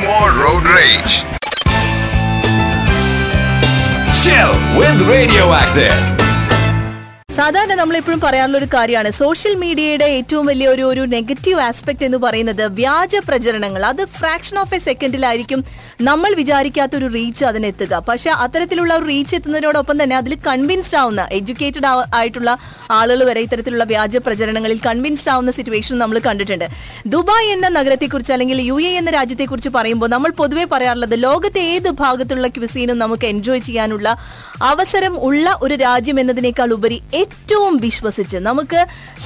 more road rage. Chill with Radioactive. സാധാരണ നമ്മൾ എപ്പോഴും പറയാറുള്ള ഒരു കാര്യമാണ്. സോഷ്യൽ മീഡിയയുടെ ഏറ്റവും വലിയ ഒരു ഒരു നെഗറ്റീവ് ആസ്പെക്ട് എന്ന് പറയുന്നത് വ്യാജ പ്രചരണങ്ങൾ. അത് ഫ്രാക്ഷൻ ഓഫ് എ സെക്കൻഡിലായിരിക്കും നമ്മൾ വിചാരിക്കാത്ത ഒരു റീച്ച് അതിനെത്തുക. പക്ഷെ അത്തരത്തിലുള്ള ഒരു റീച്ച് എത്തുന്നതിനോടൊപ്പം തന്നെ അതിൽ കൺവിൻസ്ഡ് ആവുന്ന എഡ്യൂക്കേറ്റഡ് ആയിട്ടുള്ള ആളുകൾ വരെ ഇത്തരത്തിലുള്ള വ്യാജ പ്രചരണങ്ങളിൽ കൺവിൻസ്ഡ് ആവുന്ന സിറ്റുവേഷൻ നമ്മൾ കണ്ടിട്ടുണ്ട്. ദുബായ് എന്ന നഗരത്തെക്കുറിച്ച് അല്ലെങ്കിൽ യു എ എന്ന രാജ്യത്തെക്കുറിച്ച് പറയുമ്പോൾ നമ്മൾ പൊതുവെ പറയാറുള്ളത് ലോകത്തെ ഏത് ഭാഗത്തുള്ള ക്വിസീനും നമുക്ക് എൻജോയ് ചെയ്യാനുള്ള അവസരം ഉള്ള ഒരു രാജ്യം എന്നതിനേക്കാൾ ഉപരി ഏറ്റവും വിശ്വസിച്ച് നമുക്ക്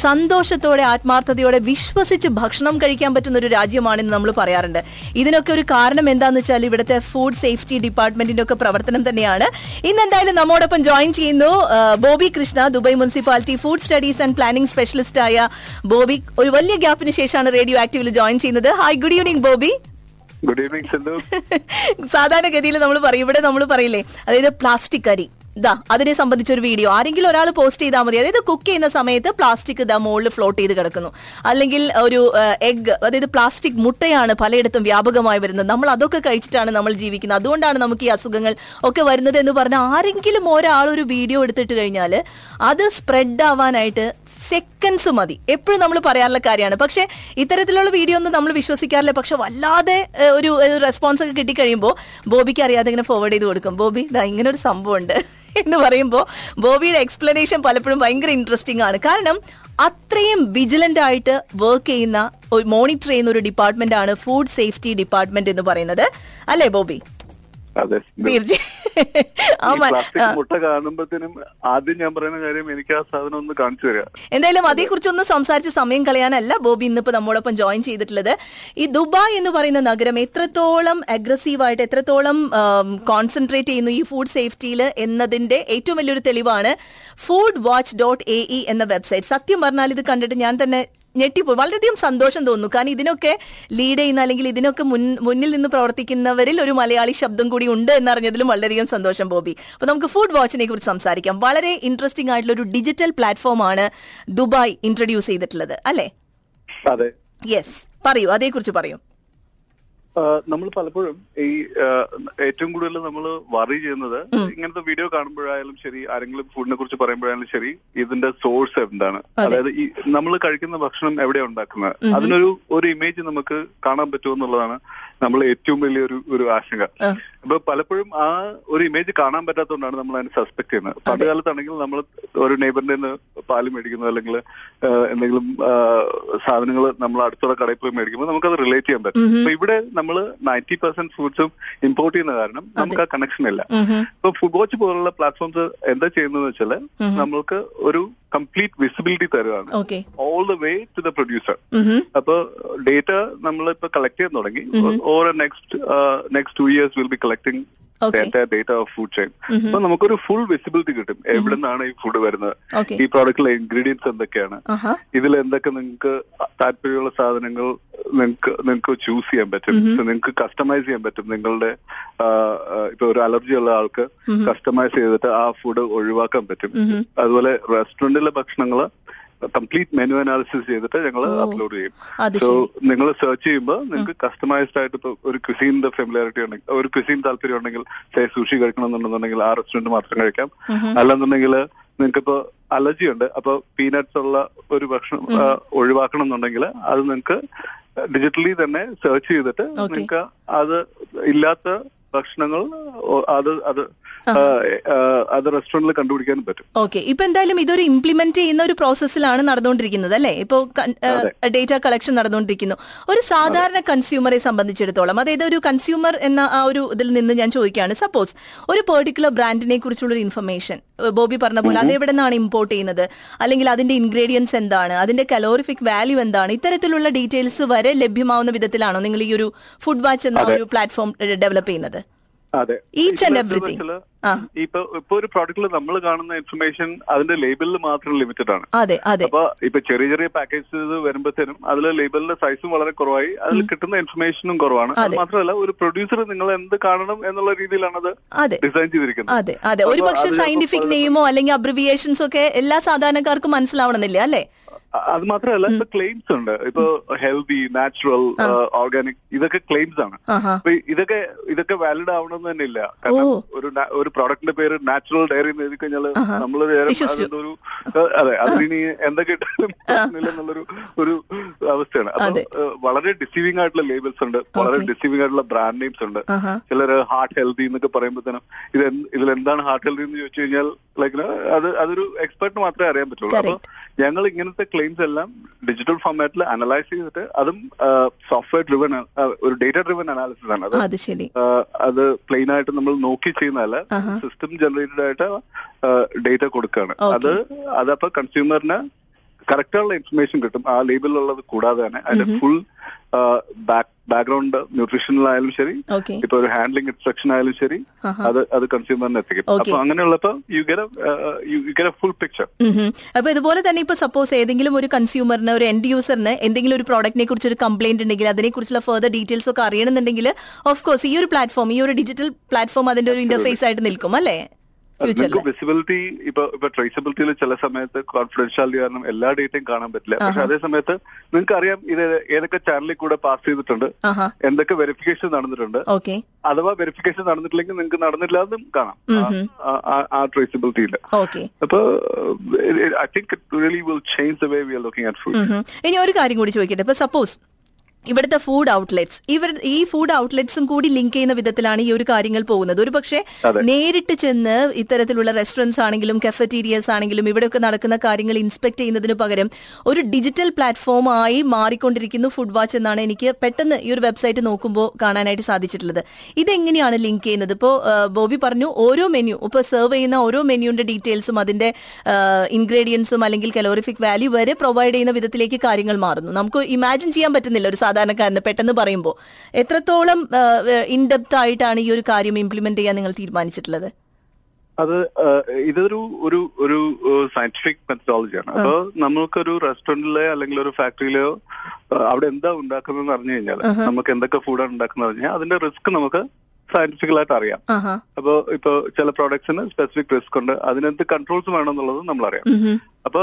സന്തോഷത്തോടെ ആത്മാർത്ഥതയോടെ വിശ്വസിച്ച് ഭക്ഷണം കഴിക്കാൻ പറ്റുന്ന ഒരു രാജ്യമാണെന്ന് നമ്മൾ പറയാറുണ്ട്. ഇതിനൊക്കെ ഒരു കാരണം എന്താണെന്ന് വെച്ചാൽ ഇവിടുത്തെ ഫുഡ് സേഫ്റ്റി ഡിപ്പാർട്ട്മെന്റിന്റെ ഒക്കെ പ്രവർത്തനം തന്നെയാണ്. ഇന്ന് എന്തായാലും നമ്മോടൊപ്പം ജോയിൻ ചെയ്യുന്നു Bobby Krishna Dubai municipality food studies and planning specialist ആയ ബോബി. ഒരു വലിയ ഗ്യാപ്പിന് ശേഷമാണ് റേഡിയോ ആക്റ്റീവിൽ ജോയിൻ ചെയ്യുന്നത്. Hi good evening Bobby. Good evening സാധാരണഗതിയിൽ നമ്മൾ പറയും ഇവിടെ നമ്മൾ പറയില്ലേ? അതായത് പ്ലാസ്റ്റിക് അരി ഇതാ അതിനെ സംബന്ധിച്ച ഒരു വീഡിയോ. ആരെങ്കിലും ഒരാൾ പോസ്റ്റ് ചെയ്താൽ മതി. അതായത് കുക്ക് ചെയ്യുന്ന സമയത്ത് പ്ലാസ്റ്റിക് ഇതാ മുകളിൽ ഫ്ലോട്ട് ചെയ്ത് കിടക്കുന്നു. അല്ലെങ്കിൽ ഒരു എഗ് അതായത് പ്ലാസ്റ്റിക് മുട്ടയാണ് പലയിടത്തും വ്യാപകമായി വരുന്നത്. നമ്മൾ അതൊക്കെ കഴിച്ചിട്ടാണ് നമ്മൾ ജീവിക്കുന്നത്. അതുകൊണ്ടാണ് നമുക്ക് ഈ അസുഖങ്ങൾ ഒക്കെ വരുന്നത് എന്ന് പറഞ്ഞാൽ ആരെങ്കിലും ഒരാൾ ഒരു വീഡിയോ എടുത്തിട്ട് കഴിഞ്ഞാൽ അത് സ്പ്രെഡ് ആവാനായിട്ട് സെക്കൻഡ്സ് മതി. എപ്പോഴും നമ്മൾ പറയാനുള്ള കാര്യമാണ്. പക്ഷെ ഇത്തരത്തിലുള്ള വീഡിയോ ഒന്നും നമ്മൾ വിശ്വസിക്കാറില്ല. പക്ഷെ വല്ലാതെ ഒരു റെസ്പോൺസ് ഒക്കെ കിട്ടിക്കഴിയുമ്പോൾ ബോബിക്ക് അറിയാതെ ഇങ്ങനെ ഫോർവേഡ് ചെയ്ത് കൊടുക്കും. ബോബി ദാ ഇങ്ങനെ ഒരു സംഭവം ഉണ്ട് എന്ന് പറയുമ്പോൾ ബോബിയുടെ എക്സ്പ്ലനേഷൻ പലപ്പോഴും ഭയങ്കര ഇൻട്രസ്റ്റിംഗ് ആണ്. കാരണം അത്രയും വിജിലന്റ് ആയിട്ട് വർക്ക് ചെയ്യുന്ന മോണിറ്റർ ചെയ്യുന്ന ഒരു ഡിപ്പാർട്ട്മെന്റ് ആണ് ഫുഡ് സേഫ്റ്റി ഡിപ്പാർട്ട്മെന്റ് എന്ന് പറയുന്നത്. അല്ലേ ബോബി? അതെ. മുട്ട കാണുമ്പോഴത്തേനും ആദ്യം ഞാൻ പറയുന്ന കാര്യം എനിക്ക് ആ സാധനം ഒന്ന് കാണിച്ചു തരിക എന്തായാലും അതേ. കുറിച്ചൊന്ന് സംസാരിച്ച് സമയം കളയാനല്ല. ബോബി ഇന്നിപ്പോ നമ്മോടൊപ്പം ജോയിൻ ചെയ്തിട്ടുള്ളത്. ഈ ദുബായ് എന്ന് പറയുന്ന നഗരം എത്രത്തോളം അഗ്രസീവായിട്ട് എത്രത്തോളം കോൺസെൻട്രേറ്റ് ചെയ്യുന്നു ഈ ഫുഡ് സേഫ്റ്റിയിൽ എന്നതിന്റെ ഏറ്റവും വലിയൊരു തെളിവാണ് food watch dot A E എന്ന വെബ്സൈറ്റ് സത്യം പറഞ്ഞാൽ ഇത് കണ്ടിട്ട് ഞാൻ തന്നെ ഞെട്ടിപ്പോയി. വളരെയധികം സന്തോഷം തോന്നുന്നു. കാരണം ഇതിനൊക്കെ ലീഡ് ചെയ്യുന്ന അല്ലെങ്കിൽ ഇതിനൊക്കെ മുന്നിൽ നിന്ന് പ്രവർത്തിക്കുന്നവരിൽ ഒരു മലയാളി ശബ്ദം കൂടി ഉണ്ട് എന്നറിഞ്ഞതിലും വളരെയധികം സന്തോഷം ബോബി. അപ്പൊ നമുക്ക് ഫുഡ് വാച്ചിനെ കുറിച്ച് സംസാരിക്കാം. വളരെ ഇൻട്രസ്റ്റിംഗ് ആയിട്ടുള്ള ഒരു ഡിജിറ്റൽ പ്ലാറ്റ്ഫോമാണ് ദുബായ് ഇൻട്രൊഡ്യൂസ് ചെയ്തിട്ടുള്ളത്. അല്ലേ? യെസ് പറയൂ. അതേക്കുറിച്ച് പറയൂ. നമ്മൾ പലപ്പോഴും ഈ ഏറ്റവും കൂടുതൽ നമ്മൾ വറി ചെയ്യുന്നത് ഇങ്ങനത്തെ വീഡിയോ കാണുമ്പോഴായാലും ശരി ആരെങ്കിലും ഫുഡിനെ കുറിച്ച് പറയുമ്പോഴായാലും ശരി ഇതിന്റെ സോഴ്സ് എന്താണ്? അതായത് ഈ നമ്മൾ കഴിക്കുന്ന ഭക്ഷണം എവിടെയാണ് ഉണ്ടാക്കുന്നത്? അതിനൊരു ഒരു ഇമേജ് നമുക്ക് കാണാൻ പറ്റുമെന്നുള്ളതാണ് നമ്മൾ ഏറ്റവും വലിയൊരു ഒരു ആശങ്ക. അപ്പൊ പലപ്പോഴും ആ ഒരു ഇമേജ് കാണാൻ പറ്റാത്തതുകൊണ്ടാണ് നമ്മൾ അതിനെ സസ്പെക്ട് ചെയ്യുന്നത്. പണ്ട് കാലത്താണെങ്കിൽ നമ്മൾ ഒരു നെയ്ബറിന്റെ നിന്ന് പാൽ മേടിക്കുന്നു അല്ലെങ്കിൽ എന്തെങ്കിലും സാധനങ്ങൾ നമ്മൾ അടുത്തുള്ള കടയിൽ പോയി മേടിക്കുമ്പോൾ നമുക്കത് റിലേറ്റ് ചെയ്യാൻ പറ്റും. അപ്പൊ ഇവിടെ നമ്മൾ നയന്റി പെർസെന്റ് ഫുഡ്സും ഇമ്പോർട്ട് ചെയ്യുന്ന കാരണം നമുക്ക് ആ കണക്ഷൻ ഇല്ല. ഇപ്പൊ ഫുഡ് വാച്ച് പോലുള്ള പ്ലാറ്റ്ഫോംസ് എന്താ ചെയ്യുന്നത് വെച്ചാൽ നമ്മൾക്ക് ഒരു complete visibility തരുകയാണ് all the way to the producer അപ്പൊ ഡേറ്റ നമ്മളിപ്പോ കളക്ട് ചെയ്യാൻ തുടങ്ങി. Over next next two years will be collecting. Data of food chain അപ്പൊ നമുക്കൊരു ഫുൾ വിസിബിലിറ്റി കിട്ടും. എവിടെ നിന്നാണ് ഈ ഫുഡ് വരുന്നത്? ഈ പ്രോഡക്റ്റിലെ ഇൻഗ്രീഡിയൻസ് എന്തൊക്കെയാണ്? ആഹാ ഇതിൽ എന്തൊക്കെ നിങ്ങൾക്ക് താല്പര്യമുള്ള സാധനങ്ങൾ നിങ്ങൾക്ക് നിങ്ങൾക്ക് ചൂസ് ചെയ്യാൻ പറ്റും? നിങ്ങൾക്ക് കസ്റ്റമൈസ് ചെയ്യാൻ പറ്റും. നിങ്ങളുടെ ഇപ്പൊ ഒരു അലർജി ഉള്ള ആൾക്ക് കസ്റ്റമൈസ് ചെയ്തിട്ട് ആ ഫുഡ് ഒഴിവാക്കാൻ പറ്റും. അതുപോലെ റെസ്റ്റോറന്റിലെ ഭക്ഷണങ്ങൾ കംപ്ലീറ്റ് മെനു അനാലിസിസ് ചെയ്തിട്ട് ഞങ്ങൾ അപ്ലോഡ് ചെയ്യും. സോ നിങ്ങൾ സെർച്ച് ചെയ്യുമ്പോൾ നിങ്ങൾക്ക് കസ്റ്റമൈസ്ഡ് ആയിട്ട് ഇപ്പൊ ഒരു ക്വിസീന്റെ ഫെമിലാരിറ്റി ഉണ്ടെങ്കിൽ ഒരു ക്വിസീൻ താല്പര്യം ഉണ്ടെങ്കിൽ സുഷി കഴിക്കണമെന്നുണ്ടെന്നുണ്ടെങ്കിൽ ആ റെസ്റ്റോറന്റ് മാത്രം കഴിക്കാം. അല്ലെന്നുണ്ടെങ്കിൽ നിങ്ങൾക്ക് ഇപ്പൊ അലർജി ഉണ്ട് അപ്പൊ പീനട്സ് ഉള്ള ഒരു ഭക്ഷണം ഒഴിവാക്കണം എന്നുണ്ടെങ്കിൽ അത് നിങ്ങൾക്ക് ഡിജിറ്റലി തന്നെ സെർച്ച് ചെയ്തിട്ട്. നിങ്ങൾക്ക് അത് ഇല്ലാത്ത ഭക്ഷണങ്ങൾ അത് അത് അത് റെസ്റ്റോറന്റിൽ കണ്ടുപിടിക്കാനും പറ്റും. ഓക്കെ. ഇപ്പൊ എന്തായാലും ഇതൊരു ഇംപ്ലിമെന്റ് ചെയ്യുന്ന ഒരു പ്രോസസ്സിലാണ് നടന്നുകൊണ്ടിരിക്കുന്നത് അല്ലെ? ഇപ്പോ ഡേറ്റ കളക്ഷൻ നടന്നുകൊണ്ടിരിക്കുന്നു. ഒരു സാധാരണ കൺസ്യൂമറെ സംബന്ധിച്ചിടത്തോളം അതായത് ഒരു കൺസ്യൂമർ എന്ന ആ ഒരു ഇതിൽ നിന്ന് ഞാൻ ചോദിക്കുകയാണ്. സപ്പോസ് ഒരു പെർട്ടിക്കുലർ ബ്രാൻഡിനെ കുറിച്ചുള്ള ഒരു ഇൻഫർമേഷൻ ബോബി പറഞ്ഞ പോലെ അത് എവിടെ നിന്നാണ് ഇമ്പോർട്ട് ചെയ്യുന്നത്? അല്ലെങ്കിൽ അതിന്റെ ഇൻഗ്രീഡിയൻസ് എന്താണ്? അതിന്റെ കലോറിഫിക് വാല്യൂ എന്താണ്? ഇത്തരത്തിലുള്ള ഡീറ്റെയിൽസ് വരെ ലഭ്യമാവുന്ന വിധത്തിലാണോ നിങ്ങൾ ഈ ഒരു ഫുഡ് വാച്ച് എന്ന ഒരു പ്ലാറ്റ്ഫോം ഡെവലപ്പ് ചെയ്യുന്നത്? അതെ. Each and everything. ഇപ്പൊ ഇപ്പൊ ഒരു പ്രോഡക്റ്റിൽ നമ്മൾ കാണുന്ന ഇൻഫർമേഷൻ അതിന്റെ ലേബലിൽ മാത്രം ലിമിറ്റഡ് ആണ്. അതെ അതെ. അപ്പൊ ഇപ്പൊ ചെറിയ ചെറിയ പാക്കേജ് വരുമ്പോഴത്തേനും അതിൽ ലേബലിന്റെ സൈസും വളരെ കുറവായി. അതിൽ കിട്ടുന്ന ഇൻഫർമേഷനും കുറവാണ്. അത് മാത്രമല്ല ഒരു പ്രൊഡ്യൂസർ നിങ്ങൾ എന്ത് കാണണം എന്നുള്ള രീതിയിലാണ് അത് ഡിസൈൻ ചെയ്തിരിക്കുന്നത്. അതെ അതെ. ഒരു പക്ഷേ സയന്റിഫിക് നെയിമോ അല്ലെങ്കിൽ അബ്രിവിയേഷൻസ് ഒക്കെ എല്ലാ സാധാരണക്കാർക്കും മനസ്സിലാവണമെന്നില്ല അല്ലേ? അത് മാത്രമല്ല ഇപ്പൊ ക്ലെയിംസ് ഉണ്ട്. ഇപ്പൊ ഹെൽത്തി നാച്ചുറൽ ഓർഗാനിക് ഇതൊക്കെ ക്ലെയിംസ് ആണ്. അപ്പൊ ഇതൊക്കെ ഇതൊക്കെ വാലിഡ് ആവണമെന്ന് തന്നെ ഇല്ല. കാരണം ഒരു ഒരു പ്രോഡക്റ്റിന്റെ പേര് നാച്ചുറൽ ഡയറി എന്ന് എഴുതി കഴിഞ്ഞാൽ നമ്മൾ. ഒരു അതെ അതിനി എന്തൊക്കെ ഇട്ടാലും എന്നുള്ളൊരു ഒരു അവസ്ഥയാണ്. അപ്പൊ വളരെ ഡിസീവിംഗ് ആയിട്ടുള്ള ലേബിൾസ് ഉണ്ട്. വളരെ. ഡിസീവിംഗ് ആയിട്ടുള്ള ബ്രാൻഡ് നെയിംസ് ഉണ്ട്. ചിലർ ഹാർട്ട് ഹെൽത്തി എന്നൊക്കെ പറയുമ്പോഴത്തേനും ഇത് ഇതിൽ എന്താണ് ഹാർട്ട് ഹെൽത്തി എന്ന് ചോദിച്ചു കഴിഞ്ഞാൽ ലൈക്ക് അത് അതൊരു എക്സ്പെർട്ട് മാത്രമേ അറിയാൻ പറ്റുള്ളൂ. അപ്പൊ ഞങ്ങൾ ഇങ്ങനത്തെ ക്ലെയിംസ് എല്ലാം ഡിജിറ്റൽ ഫോർമാറ്റിൽ അനലൈസ് ചെയ്തിട്ട് അതും സോഫ്റ്റ്വെയർ ഡ്രിവൻ ഒരു ഡേറ്റ ഡ്രിവൻ അനാലിസിസ് ആണ്. അത് അത് ശരി. അത് പ്ലെയിൻ ആയിട്ട് നമ്മൾ നോക്കി ചെയ്യുന്നതല്ല സിസ്റ്റം ജനറേറ്റഡ് ആയിട്ട് ഡേറ്റ കൊടുക്കുകയാണ്. അത് അതപ്പോ കൺസ്യൂമറിന് കറക്റ്റ് ആയിട്ടുള്ള ഇൻഫർമേഷൻ കിട്ടും. ആ ലേബിളിലുള്ളത് കൂടാതെ തന്നെ. അതിന്റെ ഫുൾ ബാക്ക്ഗ്രൗണ്ട് ന്യൂട്രീഷണൽ ആയാലും ശരി ഓക്കെ ഇപ്പൊ ഒരു ഹാൻഡ്ലിംഗ് ഇൻസ്ട്രക്ഷൻ ആയാലും ശരി അത് അത് കൺസ്യൂമറിന് എത്തിക്കും. അപ്പൊ അങ്ങനെയുള്ളപ്പോ you get a full picture. അപ്പൊ ഇതുപോലെ തന്നെ ഇപ്പൊ സപ്പോസ് ഏതെങ്കിലും ഒരു കൺസ്യൂമറിന് ഒരു എൻഡ് യൂസറിന് എന്തെങ്കിലും ഒരു പ്രോഡക്റ്റിനെ കുറിച്ച് ഒരു കംപ്ലൈന്റ് ഉണ്ടെങ്കിൽ അതിനെ കുറിച്ചുള്ള ഫർദർ ഡീറ്റെയിൽസ് ഒക്കെ അറിയണമെന്നുണ്ടെങ്കിൽ ഓഫ് കോഴ്സ് ഈ ഒരു പ്ലാറ്റ്ഫോം ഈ ഒരു ഡിജിറ്റൽ പ്ലാറ്റ്ഫോം അതിന്റെ ഒരു ഇന്റർഫേസ് ആയിട്ട് നിൽക്കും അല്ലേ? നിങ്ങൾക്ക് വിസിബിലിറ്റി ഇപ്പൊ ഇപ്പൊ ട്രേസബിലിറ്റിയിൽ ചില സമയത്ത് കോൺഫിഡൻഷ്യാലിറ്റി കാരണം എല്ലാ ഡേറ്റയും കാണാൻ പറ്റില്ല. പക്ഷെ അതേ സമയത്ത് നിങ്ങൾക്ക് അറിയാം ഇത് ഏതൊക്കെ ചാനലിൽ കൂടെ പാസ് ചെയ്തിട്ടുണ്ട് എന്തൊക്കെ വെരിഫിക്കേഷൻ നടന്നിട്ടുണ്ട്. ഓക്കെ. അഥവാ വെരിഫിക്കേഷൻ നടന്നിട്ടില്ലെങ്കിൽ നിങ്ങൾക്ക് നടന്നില്ല എന്നും കാണാം. ആ- ട്രേസബിലിറ്റിയിൽ ഓക്കെ. അപ്പൊ I think it really will change the way we are looking at food ഇനി ഒരു കാര്യം കൂടി ചോദിക്കട്ടെ. ഇപ്പൊ സപ്പോസ് ഇവിടുത്തെ ഫുഡ് ഔട്ട്ലെറ്റ്സ് ഇവർ ഈ ഫുഡ് ഔട്ട്ലെറ്റ്സും കൂടി ലിങ്ക് ചെയ്യുന്ന വിധത്തിലാണ് ഈ ഒരു കാര്യങ്ങൾ പോകുന്നത്. ഒരു പക്ഷേ നേരിട്ട് ചെന്ന് ഇത്തരത്തിലുള്ള റെസ്റ്റോറന്റ്സ് ആണെങ്കിലും കഫറ്റീരിയസ് ആണെങ്കിലും ഇവിടെയൊക്കെ നടക്കുന്ന കാര്യങ്ങൾ ഇൻസ്പെക്ട് ചെയ്യുന്നതിന് പകരം ഒരു ഡിജിറ്റൽ പ്ലാറ്റ്ഫോം ആയി മാറിക്കൊണ്ടിരിക്കുന്നു ഫുഡ് വാച്ച് എന്നാണ് എനിക്ക് പെട്ടെന്ന് ഈ ഒരു വെബ്സൈറ്റ് നോക്കുമ്പോൾ കാണാനായിട്ട് സാധിച്ചിട്ടുള്ളത്. ഇതെങ്ങനെയാണ് ലിങ്ക് ചെയ്യുന്നത്? ഇപ്പോൾ ബോബി പറഞ്ഞു ഓരോ മെനു ഇപ്പോൾ സെർവ് ചെയ്യുന്ന ഓരോ മെനുവിന്റെ ഡീറ്റെയിൽസും അതിന്റെ ഇൻഗ്രീഡിയൻസും അല്ലെങ്കിൽ കലോറിഫിക് വാല്യൂ വരെ പ്രൊവൈഡ് ചെയ്യുന്ന വിധത്തിലേക്ക് കാര്യങ്ങൾ മാറുന്നു. നമുക്ക് ഇമാജിൻ ചെയ്യാൻ പറ്റുന്നില്ല. ഒരു സാധാരണക്കാരന് പെട്ടെന്ന് പറയുമ്പോൾ എത്രത്തോളം ഇൻഡെപ്ത് ആയിട്ടാണ് ഈ ഒരു കാര്യം ഇംപ്ലിമെന്റ് ചെയ്യാൻ നിങ്ങൾ തീരുമാനിച്ചിട്ടുള്ളത്? അത് ഇതൊരു ഒരു ഒരു സയന്റിഫിക് മെത്തഡോളജിയാണ് അപ്പൊ നമുക്കൊരു റെസ്റ്റോറന്റിലെ അല്ലെങ്കിൽ ഒരു ഫാക്ടറിയിലോ അവിടെ എന്താ ഉണ്ടാക്കുന്നതെന്ന് അറിഞ്ഞു കഴിഞ്ഞാൽ നമുക്ക് എന്തൊക്കെ ഫുഡാണ് ഉണ്ടാക്കുന്നത് അറിഞ്ഞാൽ അതിന്റെ റിസ്ക് നമുക്ക് സയന്റിഫിക്കലായിട്ട് അറിയാം. അപ്പൊ ഇപ്പൊ ചില പ്രോഡക്ട്സിന് സ്പെസിഫിക് റിസ്ക് ഉണ്ട്. അതിനെന്ത് കൺട്രോൾസ് വേണം എന്നുള്ളത് നമ്മൾ അറിയാം. അപ്പൊ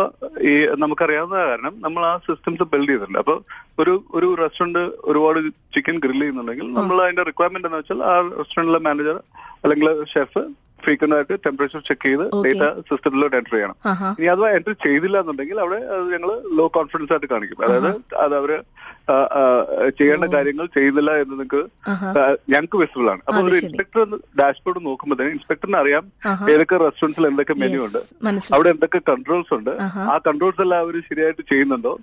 ഈ നമുക്കറിയാവുന്ന കാരണം നമ്മൾ ആ സിസ്റ്റംസ് ബിൽഡ് ചെയ്തിട്ടുണ്ട്. അപ്പൊ ഒരു ഒരു റെസ്റ്റോറന്റ് ഒരുപാട് ചിക്കൻ ഗ്രില്ല് ചെയ്യുന്നുണ്ടെങ്കിൽ നമ്മൾ അതിന്റെ റിക്വയർമെന്റ് എന്ന് വെച്ചാൽ ആ റെസ്റ്റോറന്റിലെ മാനേജർ അല്ലെങ്കിൽ ഷെഫ് ഫ്രീക്വന്റ് ആയിട്ട് ടെമ്പറേച്ചർ ചെക്ക് ചെയ്ത്. ഡേറ്റ സിസ്റ്റത്തിലോട്ട് എന്റർ ചെയ്യണം. ഇനി അഥവാ എൻട്രി ചെയ്തില്ല എന്നുണ്ടെങ്കിൽ അവിടെ ഞങ്ങൾ ലോ കോൺഫിഡൻസ് ആയിട്ട് കാണിക്കും. അതായത് അത് അവർ ചെയ്യേണ്ട കാര്യങ്ങൾ ചെയ്യുന്നില്ല എന്ന് നിങ്ങൾക്ക്. ഞങ്ങൾക്ക് വിസിബിൾ ആണ് അപ്പൊ ഒരു ഇൻസ്പെക്ടർ ഡാഷ്ബോർഡ് നോക്കുമ്പോൾ തന്നെ ഇൻസ്പെക്ടറിന് അറിയാം. ഏതൊക്കെ റെസ്റ്റോറന്റ്സിൽ എന്തൊക്കെ മെനു ഉണ്ട്. അവിടെ എന്തൊക്കെ കൺട്രോൾസ് ഉണ്ട്. ആ കൺട്രോൾസ് എല്ലാം അവർ ശരിയായിട്ട് ചെയ്യുന്നുണ്ടോ?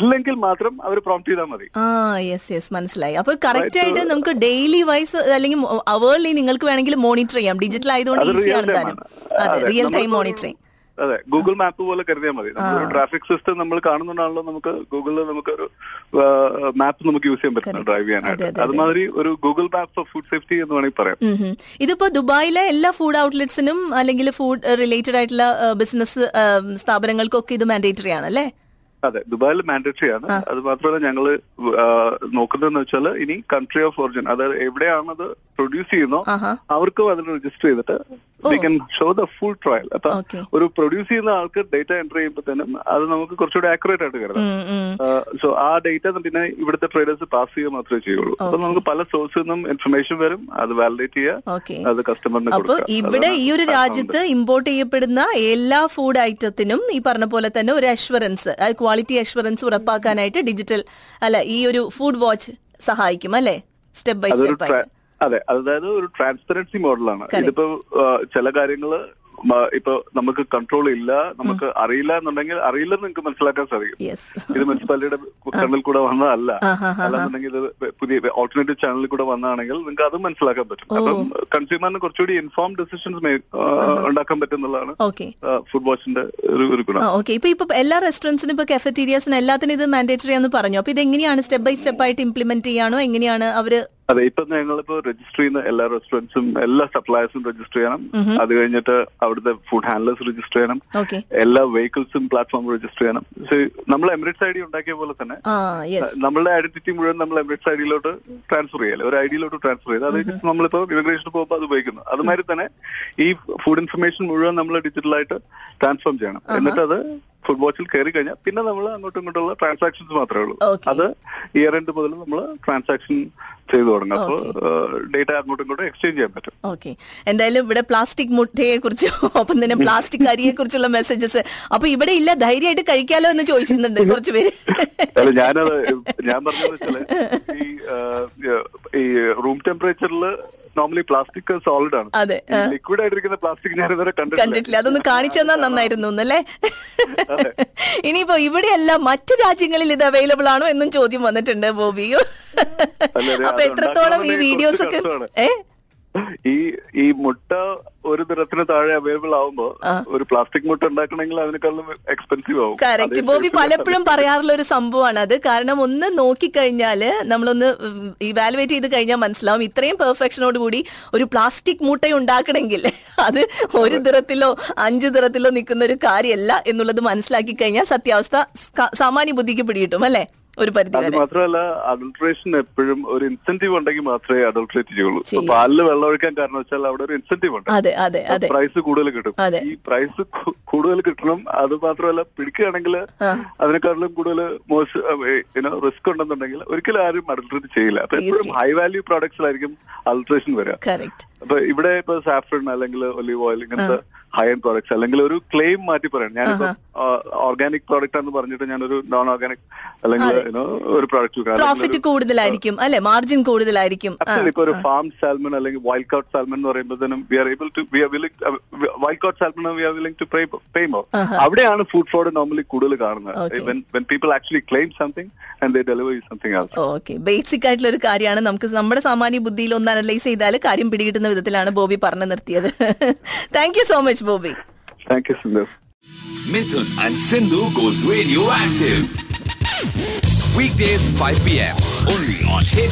ഇല്ലെങ്കിൽ മാത്രം അവർ പ്രോംപ്റ്റ് ചെയ്താൽ മതി. ആ യെസ് യെസ് മനസ്സിലായി. അപ്പൊ കറക്റ്റ് ആയിട്ട് നമുക്ക് ഡെയിലി വൈസ് അല്ലെങ്കിൽ അവേർലി നിങ്ങൾക്ക് വേണമെങ്കിൽ മോണിറ്റർ ചെയ്യാം. ഡിജിറ്റൽ ആയതുകൊണ്ട് അത് ഈസി റിയൽ ടൈം ആണ്. അതെ ഗൂഗിൾ മാപ്പ് പോലെ കരുതിയാൽ മതി. നമ്മൾ ട്രാഫിക് സിസ്റ്റം നമ്മൾ കാണുന്നുണ്ടാണല്ലോ നമുക്ക് ഗൂഗിളിൽ നമുക്കൊരു മാപ്പ് നമുക്ക് യൂസ് ചെയ്യാൻ പറ്റും ഡ്രൈവ് ചെയ്യാനായിട്ട്. അതുമാതിരി ഒരു Google map of food safety എന്ന് വേണമെങ്കിൽ പറയാം. ഇതിപ്പോ ദുബായിലെ എല്ലാ ഫുഡ് ഔട്ട്ലെറ്റ്സിനും അല്ലെങ്കിൽ ഫുഡ് റിലേറ്റഡ് ആയിട്ടുള്ള ബിസിനസ് സ്ഥാപനങ്ങൾക്കൊക്കെ ഇത് മാൻഡേറ്ററി ആണല്ലേ അല്ലേ? അതെ ദുബായിൽ മാൻഡേറ്ററി ആണ്. അത് മാത്രമല്ല ഞങ്ങൾ നോക്കുന്നതെന്ന് വെച്ചാൽ ഇനി കൺട്രി ഓഫ് ഒറിജിൻ അതായത് എവിടെയാണത് പ്രൊഡ്യൂസ് ചെയ്യുന്നോ അവർക്കും അതിൽ രജിസ്റ്റർ ചെയ്തിട്ട് they can show the full trial അപ്പൊ ഒരു പ്രൊഡ്യൂസ് ചെയ്യുന്ന ആൾക്ക് ഡേറ്റ എൻട്രി ചെയ്യുമ്പോൾ തന്നെ അത് നമുക്ക് കുറച്ചുകൂടി ആക്യുറേറ്റ് ആയിട്ട് കരുതാം. സോ ആ ഡേറ്റ പിന്നെ ഇവിടുത്തെ ട്രേഡേഴ്സ് പാസ് ചെയ്യുക മാത്രമേ ചെയ്യുള്ളൂ. അപ്പൊ നമുക്ക് പല സോഴ്സിൽ നിന്നും ഇൻഫർമേഷൻ വരും. അത് വാലിഡേറ്റ് ചെയ്യുക. അത് കസ്റ്റമറിന് അപ്പൊ ഇവിടെ ഈ ഒരു രാജ്യത്ത് ഇമ്പോർട്ട് ചെയ്യപ്പെടുന്ന എല്ലാ ഫുഡ് ഐറ്റത്തിനും ഈ പറഞ്ഞ പോലെ തന്നെ ഒരു അഷ്വറൻസ് ക്വാളിറ്റി അഷ്വറൻസ് ഉറപ്പാക്കാനായിട്ട് ഡിജിറ്റൽ അല്ല ഈ ഒരു ഫുഡ് വാച്ച് സഹായിക്കും അല്ലേ? സ്റ്റെപ്പ് ബൈ സ്റ്റെപ്പ് ആയിട്ട്. അതെ അതായത് ഒരു ട്രാൻസ്പെറൻസി മോഡലാണ് ഇതിപ്പോ ചില കാര്യങ്ങൾ ഇപ്പൊ നമുക്ക് കൺട്രോൾ ഇല്ല നമുക്ക് അറിയില്ല എന്നുണ്ടെങ്കിൽ അറിയില്ലെന്ന് നിങ്ങൾക്ക് മനസ്സിലാക്കാൻ സാധിക്കും. ഇത് മുനിസിപ്പാലിറ്റിയുടെ കണ്ണിൽ കൂടെ വന്നതല്ല. അല്ലാന്നുണ്ടെങ്കിൽ ഇത് പുതിയ ഓൾട്ടർനേറ്റീവ് ചാനലിൽ കൂടെ വന്നതാണെങ്കിൽ നിങ്ങൾക്ക് അത് മനസ്സിലാക്കാൻ പറ്റും. അപ്പം കൺസ്യൂമറിന് കുറച്ചുകൂടി ഇൻഫോം ഡിസിഷൻസ് ഉണ്ടാക്കാൻ പറ്റുന്നതാണ് ഫുഡ് വാച്ചിന്റെ ഒരു ഗുണം. ഓക്കെ. ഇപ്പൊ ഇപ്പൊ എല്ലാ റെസ്റ്റോറൻസിനും ഇപ്പൊ കഫറ്റീരിയസിനും എല്ലാത്തിനും ഇത് മാൻഡേറ്ററി ആണെന്ന് പറഞ്ഞു. അപ്പൊ ഇത് എങ്ങനെയാണ് സ്റ്റെപ്പ് ബൈ സ്റ്റെപ്പ് ആയിട്ട് ഇംപ്ലിമെന്റ് ചെയ്യാണോ? എങ്ങനെയാണ് അവർ അതെ ഇപ്പൊ ഞങ്ങളിപ്പോ രജിസ്റ്റർ ചെയ്യുന്ന എല്ലാ റെസ്റ്റോറൻസും എല്ലാ സപ്ലയേഴ്സും രജിസ്റ്റർ ചെയ്യണം. അത് കഴിഞ്ഞിട്ട് അവിടുത്തെ ഫുഡ് ഹാൻഡ്ലേഴ്സ് രജിസ്റ്റർ ചെയ്യണം. എല്ലാ വെഹിക്കിൾസും പ്ലാറ്റ്ഫോം രജിസ്റ്റർ ചെയ്യണം. നമ്മൾ എമിറേറ്റ്സ് ഐ ഡി ഉണ്ടാക്കിയ പോലെ തന്നെ നമ്മളുടെ ഐഡന്റിറ്റി മുഴുവൻ നമ്മൾ എമിറേറ്റ്സ് ഐ ഡിയിലോട്ട് ട്രാൻസ്ഫർ ചെയ്യല്ലേ ഒരു ഐ ഡിയിലോട്ട് ട്രാൻസ്ഫർ ചെയ്ത്. അത് നമ്മളിപ്പോ ഇമിഗ്രേഷന് പോകുമ്പോൾ അത് ഉപയോഗിക്കുന്നു. അതുമാതിരി തന്നെ ഈ ഫുഡ് ഇൻഫർമേഷൻ മുഴുവൻ നമ്മൾ ഡിജിറ്റലായിട്ട് ട്രാൻസ്ഫോം ചെയ്യണം. എന്നിട്ട് അത് ഫുഡ് വാച്ചിൽ കയറി കഴിഞ്ഞാൽ പിന്നെ നമ്മൾ അങ്ങോട്ടും ഇങ്ങോട്ടുള്ള ട്രാൻസാക്ഷൻസ് മാത്രമേ ഉള്ളൂ. അത് ഇയർ എൻഡ് മുതൽ നമ്മൾ ട്രാൻസാക്ഷൻ ചെയ്തു തുടങ്ങും. അപ്പോൾ ഡേറ്റ അങ്ങോട്ടും ഇങ്ങോട്ടും എക്സ്ചേഞ്ച് ചെയ്യാൻ പറ്റും. ഓക്കെ എന്തായാലും ഇവിടെ പ്ലാസ്റ്റിക് മുട്ടയെ കുറിച്ചും ഒപ്പം തന്നെ പ്ലാസ്റ്റിക് അരിയെ കുറിച്ചുള്ള മെസ്സേജസ് അപ്പൊ ഇവിടെ ഇല്ല ധൈര്യമായിട്ട് കഴിക്കാലോ എന്ന് ചോദിച്ചിരുന്നുണ്ട് കുറച്ച് പേര്. അല്ല ഞാനത് ഞാൻ പറഞ്ഞത് വെച്ചാൽ ഈ റൂം ടെമ്പറേച്ചറിൽ നോർമലി പ്ലാസ്റ്റിക് സോളിഡ് ആണ്. അതെ, ലിക്വിഡ് ആയിട്ടിരിക്കുന്ന പ്ലാസ്റ്റിക് ഞാൻ ഇതുവരെ കണ്ടിട്ടില്ല. അതൊന്ന് കാണിച്ചു തന്നാൽ നന്നായിരുന്നു അല്ലേ. ഇനിയിപ്പോ ഇവിടെയല്ല മറ്റു രാജ്യങ്ങളിൽ ഇത് അവൈലബിൾ ആണോ എന്നും ചോദ്യം വന്നിട്ടുണ്ട് ബോബിയോ. അപ്പൊ എത്രത്തോളം ഈ വീഡിയോസ് ഒക്കെ കഷ്ടമാണ്. ഈ ഈ മുട്ട ഒരു തരത്തിന് താഴെ അവൈലബിൾ ആവുമ്പോ ഒരു പ്ലാസ്റ്റിക് മുട്ട ഉണ്ടാക്കണമെങ്കിൽ അതിനേക്കാളും എക്സ്പെൻസീവ് ആവും. കറക്റ്റ് ബോബി പലപ്പോഴും പറയാറുള്ള ഒരു സംഭവമാണ് അത്. കാരണം ഒന്ന് നോക്കിക്കഴിഞ്ഞാൽ നമ്മളൊന്ന് ഇവാലുവേറ്റ് ചെയ്ത് കഴിഞ്ഞാൽ മനസ്സിലാവും. ഇത്രയും പെർഫെക്ഷനോട് കൂടി ഒരു പ്ലാസ്റ്റിക് മുട്ട ഉണ്ടാക്കണമെങ്കിൽ അത് ഒരു തരത്തിലോ അഞ്ച് തരത്തിലോ നിൽക്കുന്ന ഒരു കാര്യമല്ല എന്നുള്ളത് മനസ്സിലാക്കി കഴിഞ്ഞാൽ സത്യാവസ്ഥ സാമാന്യ ബുദ്ധിക്ക് പിടികിട്ടും അല്ലേ? ഒരു പരിധി അത് മാത്രമല്ല അഡൾട്രേഷൻ എപ്പോഴും ഒരു ഇൻസെന്റീവ് ഉണ്ടെങ്കിൽ മാത്രമേ അഡൾട്രേറ്റ് ചെയ്യുള്ളൂ. പാലിൽ വെള്ളം ഒഴിക്കാൻ കാരണം വെച്ചാൽ അവിടെ ഒരു ഇൻസെന്റീവ് ഉണ്ട്. അതെ അതെ അതെ. പ്രൈസ് കൂടുതൽ കിട്ടും. ഈ പ്രൈസ് കൂടുതൽ കിട്ടണം. അത് മാത്രമല്ല പിടിക്കുകയാണെങ്കിൽ അതിനെക്കാട്ടിലും കൂടുതൽ മോശം റിസ്ക് ഉണ്ടെന്നുണ്ടെങ്കിൽ ഒരിക്കലും ആരും അഡൾട്രേറ്റ് ചെയ്യില്ല. അപ്പൊ എപ്പോഴും ഹൈ വാല്യൂ പ്രോഡക്ട്സിലായിരിക്കും അൾട്രേഷൻ വരിക. അപ്പൊ ഇവിടെ ഇപ്പൊ സാഫ്രൺ അല്ലെങ്കിൽ ഒലിവ് ഓയിൽ ഇങ്ങനത്തെ ഹൈ എൻഡ് പ്രോഡക്ട്സ് അല്ലെങ്കിൽ ഒരു ക്ലെയിം മാറ്റി പറയാം ഞാനിപ്പോ ഓർഗാനിക് പ്രോഡക്റ്റ് ആണെന്ന് പറഞ്ഞിട്ട് ഞാൻ ഒരു നോൺ ഓർഗാനിക് അല്ലെങ്കിൽ ഒരു പ്രോഡക്റ്റ് പ്രോഫിറ്റ് കൂടുതലായിരിക്കും അല്ലെ? മാർജിൻ കൂടുതലായിരിക്കും. ഇപ്പൊ ഒരു ഫാം സാൽമൺ അല്ലെങ്കിൽ വൈൽഡ് കൗട്ട് സാൽമൺ എന്ന് പറയുമ്പോഴത്തേനും we are able to we are willing wild caught salmon we are willing to pay more അവിടെയാണ് ഫുഡ് ഫ്രോഡ് നോർമലി കൂടുതൽ കാണുന്നത്. When people actually claim something and they deliver something okay basic ആയിട്ടുള്ള ഒരു കാര്യമാണ്. നമുക്ക് നമ്മുടെ സാമാന്യ ബുദ്ധിയിൽ ഒന്ന് അനലൈസ് ചെയ്താൽ കാര്യം പിടികിട്ടുന്ന വിധത്തിലാണ് ബോബി പറഞ്ഞു നിർത്തിയത്. Thank you so much Bobby. Thank you Weekdays 5 p.m. only on Hit